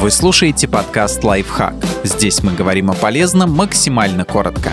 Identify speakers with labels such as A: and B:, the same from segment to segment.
A: Вы слушаете подкаст «Лайфхак». Здесь мы говорим о полезном максимально коротко.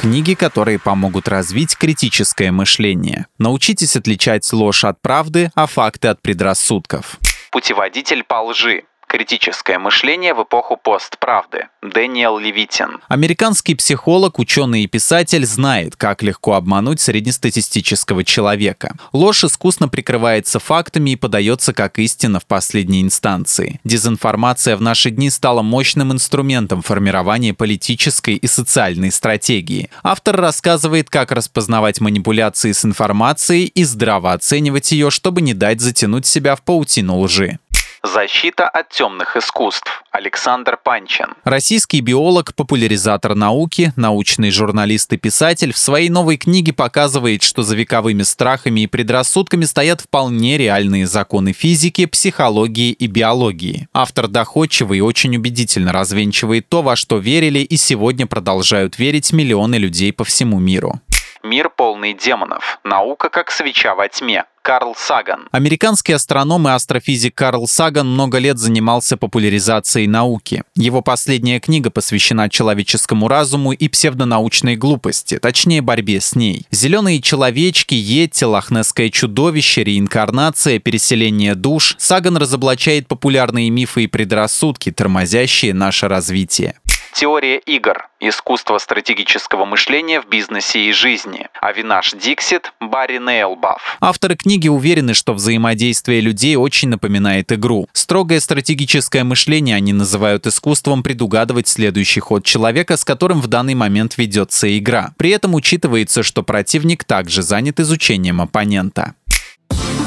A: Книги, которые помогут развить критическое мышление. Научитесь отличать ложь от правды, а факты от предрассудков. Путеводитель по лжи. Критическое мышление в эпоху постправды. Дэниел Левитин. Американский психолог, ученый и писатель знает, как легко обмануть среднестатистического человека. Ложь искусно прикрывается фактами и подается как истина в последней инстанции. Дезинформация в наши дни стала мощным инструментом формирования политической и социальной стратегии. Автор рассказывает, как распознавать манипуляции с информацией и здраво оценивать ее, чтобы не дать затянуть себя в паутину лжи. Защита от темных искусств. Александр Панчин. Российский биолог, популяризатор науки, научный журналист и писатель в своей новой книге показывает, что за вековыми страхами и предрассудками стоят вполне реальные законы физики, психологии и биологии. Автор доходчиво и очень убедительно развенчивает то, во что верили и сегодня продолжают верить миллионы людей по всему миру. Мир полный демонов. Наука как свеча во тьме. Карл Саган. Американский астроном и астрофизик Карл Саган много лет занимался популяризацией науки. Его последняя книга посвящена человеческому разуму и псевдонаучной глупости, точнее борьбе с ней. «Зеленые человечки», «Йетти», «Лохнесское чудовище», «Реинкарнация», «Переселение душ» Саган разоблачает популярные мифы и предрассудки, тормозящие наше развитие. Теория игр. Искусство стратегического мышления в бизнесе и жизни. Авинаш Диксит, Барри Нейлбаф. Авторы книги уверены, что взаимодействие людей очень напоминает игру. Строгое стратегическое мышление они называют искусством предугадывать следующий ход человека, с которым в данный момент ведется игра. При этом учитывается, что противник также занят изучением оппонента.